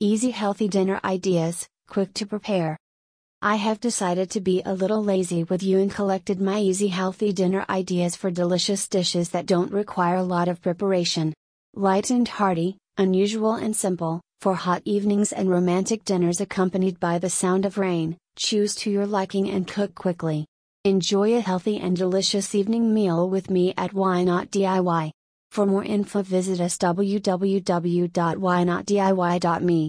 Easy healthy dinner ideas, quick to prepare. I have decided to be a little lazy with you and collected my easy healthy dinner ideas for delicious dishes that don't require a lot of preparation. Light and hearty, unusual and simple, for hot evenings and romantic dinners accompanied by the sound of rain, choose to your liking and cook quickly. Enjoy a healthy and delicious evening meal with me at Why Not DIY. For more info visit us www.whynotdiy.me.